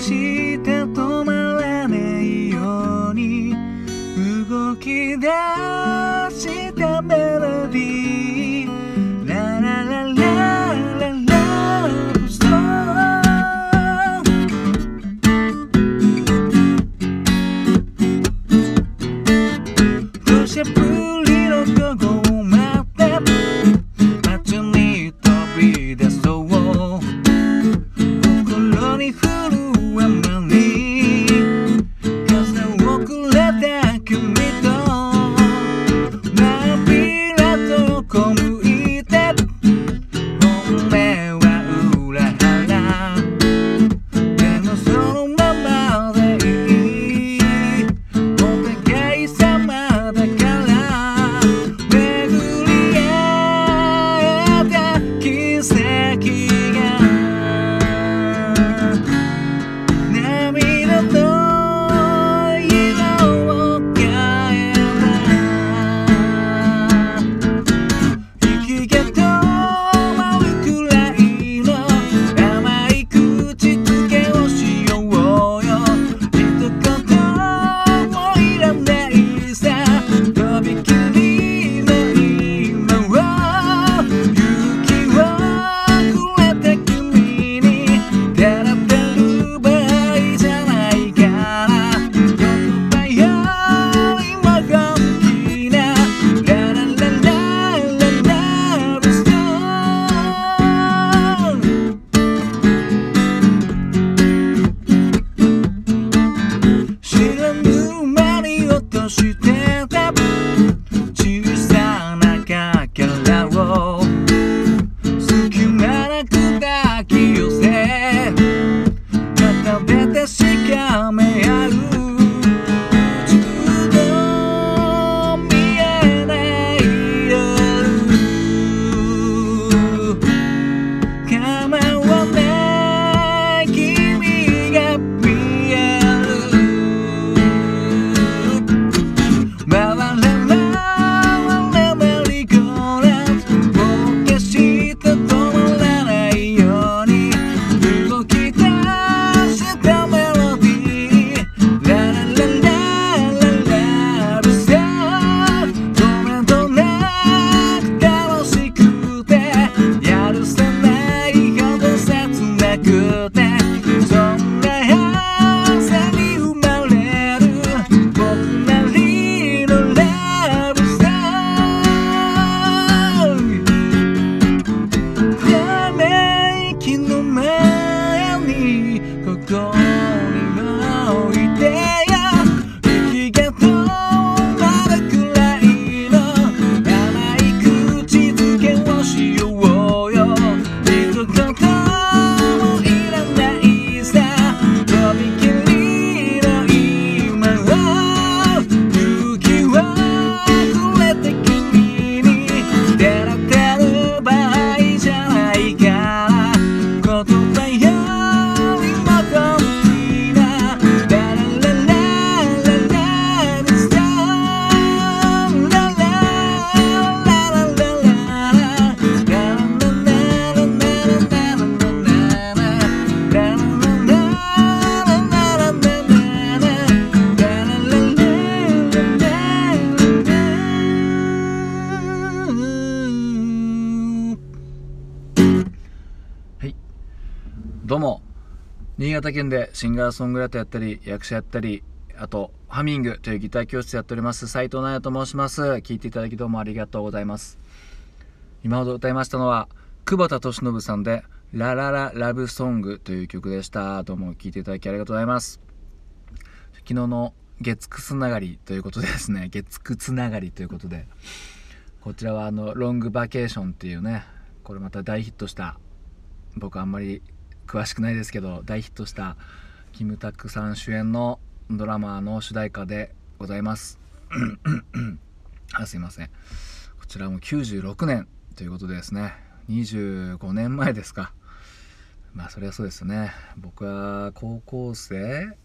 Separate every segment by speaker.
Speaker 1: して止まらないように。動き出
Speaker 2: 新潟県でシンガーソングライターやったり、役者やったり、あと、ハミングというギター教室やっております、斉藤直也と申します。聞いていただきどうもありがとうございます。今ほど歌いましたのは、久保田敏信さんで、ラララララブソングという曲でした。どうも聞いていただきありがとうございます。昨日の月9つながりということでですね、月9つながりということで、こちらはあの、ロングバケーションっていうね、これまた大ヒットした僕あんまり詳しくないですけど大ヒットしたキムタクさん主演のドラマの主題歌でございます。あすいません。こちらも96年ということでですね。25年前ですか。まあそりゃそうですね。僕は高校生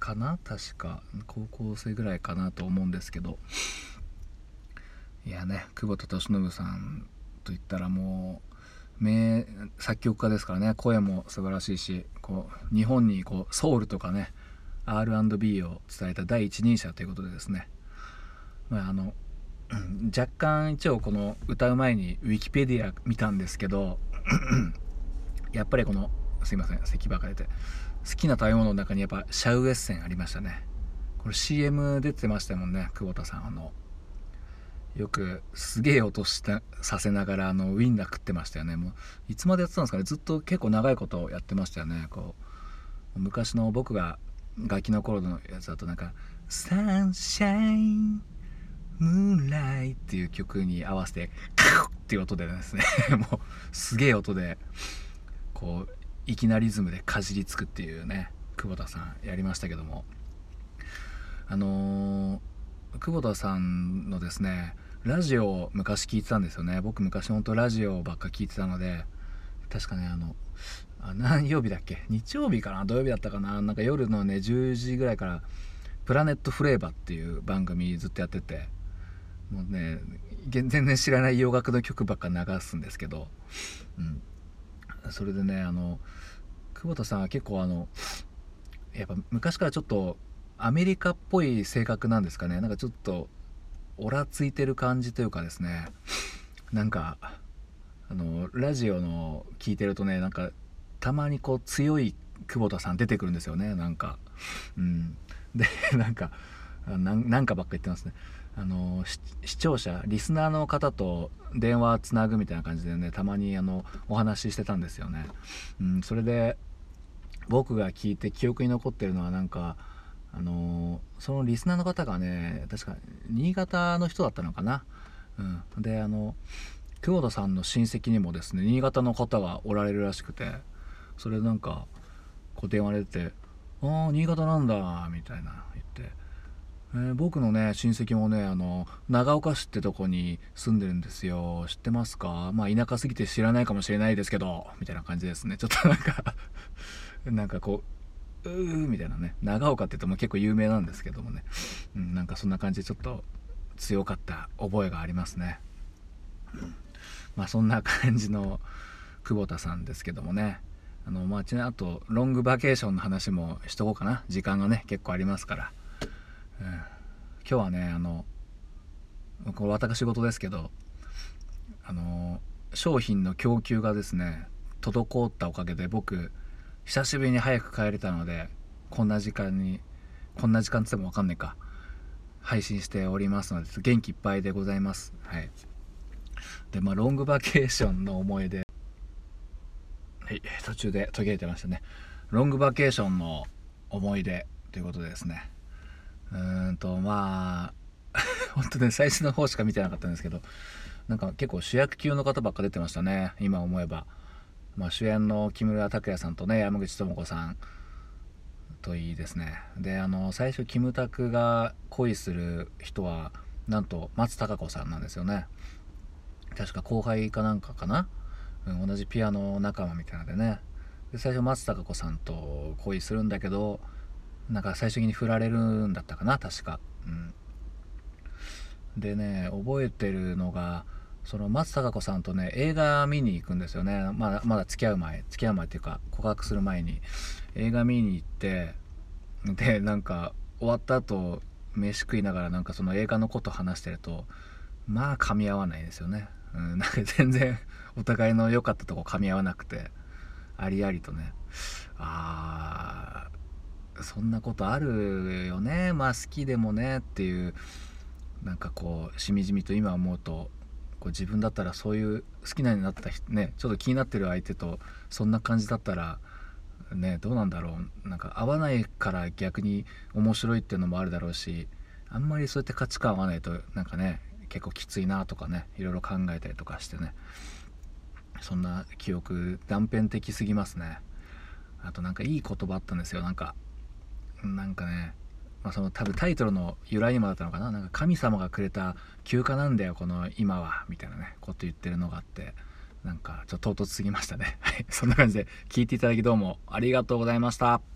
Speaker 2: かな？確か。高校生ぐらいかなと思うんですけど。いやね久保田利伸さんといったらもう名作曲家ですからね。声も素晴らしいしこう日本にこうソウルとかね R&B を伝えた第一人者ということでですね、まあ、あの若干一応この歌う前にウィキペディア見たんですけどやっぱりこのすいません咳ばか出て好きな食べ物の中にやっぱシャウエッセンありましたね。これ CM 出てましたもんね久保田さん。あのよくすげえ音したさせながらあのウインナー食ってましたよね。もういつまでやってたんですかね。ずっと結構長いことやってましたよね。こう昔の僕がガキの頃のやつだとなんか「サンシャインムーンライ」っていう曲に合わせて「カッ!」っていう音でですね。もうすげえ音でこう粋なリズムでかじりつくっていうね久保田さんやりましたけども。あのー、久保田さんのですねラジオを昔聞いてたんですよね。僕昔ほんとラジオばっか聞いてたので確かねあのあ何曜日だっけ？日曜日かな？土曜日だったかな？なんか夜のね10時ぐらいから「プラネットフレーバー」っていう番組ずっとやっててもうね全然知らない洋楽の曲ばっか流すんですけど、うん、それでねあの久保田さんは結構あのやっぱ昔からちょっとアメリカっぽい性格なんですかね？なんかちょっとオラついてる感じというかですねなんかあのラジオの聞いてるとねなんかたまにこう強い久保田さん出てくるんですよねなんか。うん。で なんかなんかばっか言ってますね。あの視聴者リスナーの方と電話つなぐみたいな感じでねたまにあのお話ししてたんですよね、うん、それで僕が聞いて記憶に残ってるのはなんかあのそのリスナーの方がね確か新潟の人だったのかな、うん、であの久保田さんの親戚にもですね新潟の方がおられるらしくてそれなんかこう電話出て「ああ新潟なんだ」みたいな言って。えー、僕のね親戚もねあの長岡市ってとこに住んでるんですよ。知ってますか？まあ田舎すぎて知らないかもしれないですけどみたいな感じですね。ちょっとなんか なんかこうーみたいなね。長岡って言っても結構有名なんですけどもね、うん、なんかそんな感じでちょっと強かった覚えがありますね、うん、まあそんな感じの久保田さんですけどもね。あのまあちなあとロングバケーションの話もしとこうかな。時間がね結構ありますから。うん。今日はねあのこれ私事ですけどあの商品の供給がですね滞ったおかげで僕久しぶりに早く帰れたのでこんな時間にこんな時間つっても分かんないか。配信しておりますので元気いっぱいでございます。はい。でまあロングバケーションの思い出。はい。途中で途切れてましたね。ロングバケーションの思い出ということでですね。うーんとまあ 本当ね最初の方しか見てなかったんですけどなんか結構主役級の方ばっか出てましたね。今思えば、まあ、主演の木村拓哉さんとね山口智子さんといいですね。であの最初キムタクが恋する人はなんと松たか子さんなんですよね。確か後輩かなんかかな、うん、同じピアノ仲間みたいなのでね。で最初松たか子さんと恋するんだけどなんか最終的に振られるんだったかな？確か、うん、でね覚えてるのがその松たか子さんとね映画見に行くんですよね。まだまだ付き合う前付き合う前っていうか告白する前に。映画見に行ってでなんか終わった後飯食いながらなんかその映画のこと話してるとまあ噛み合わないですよね、うん、なんか全然お互いの良かったとこ噛み合わなくてありありとね。あーそんなことあるよね。まあ好きでもねっていうなんかこうしみじみと今思うとこう自分だったらそういう好きなようになった人ねちょっと気になってる相手とそんな感じだったらねどうなんだろう。なんか合わないから逆に面白いっていうのもあるだろうしあんまりそうやって価値観合わないとなんかね結構きついなとかねいろいろ考えたりとかしてね。そんな記憶断片的すぎますね。あとなんかいい言葉あったんですよ。なんかなんかね、まあ、その多分タイトルの由来にもだったのかな。なんか神様がくれた休暇なんだよこの今はみたいなねこと言ってるのがあってなんかちょっと唐突すぎましたね。はい。そんな感じで聞いていただきどうもありがとうございました。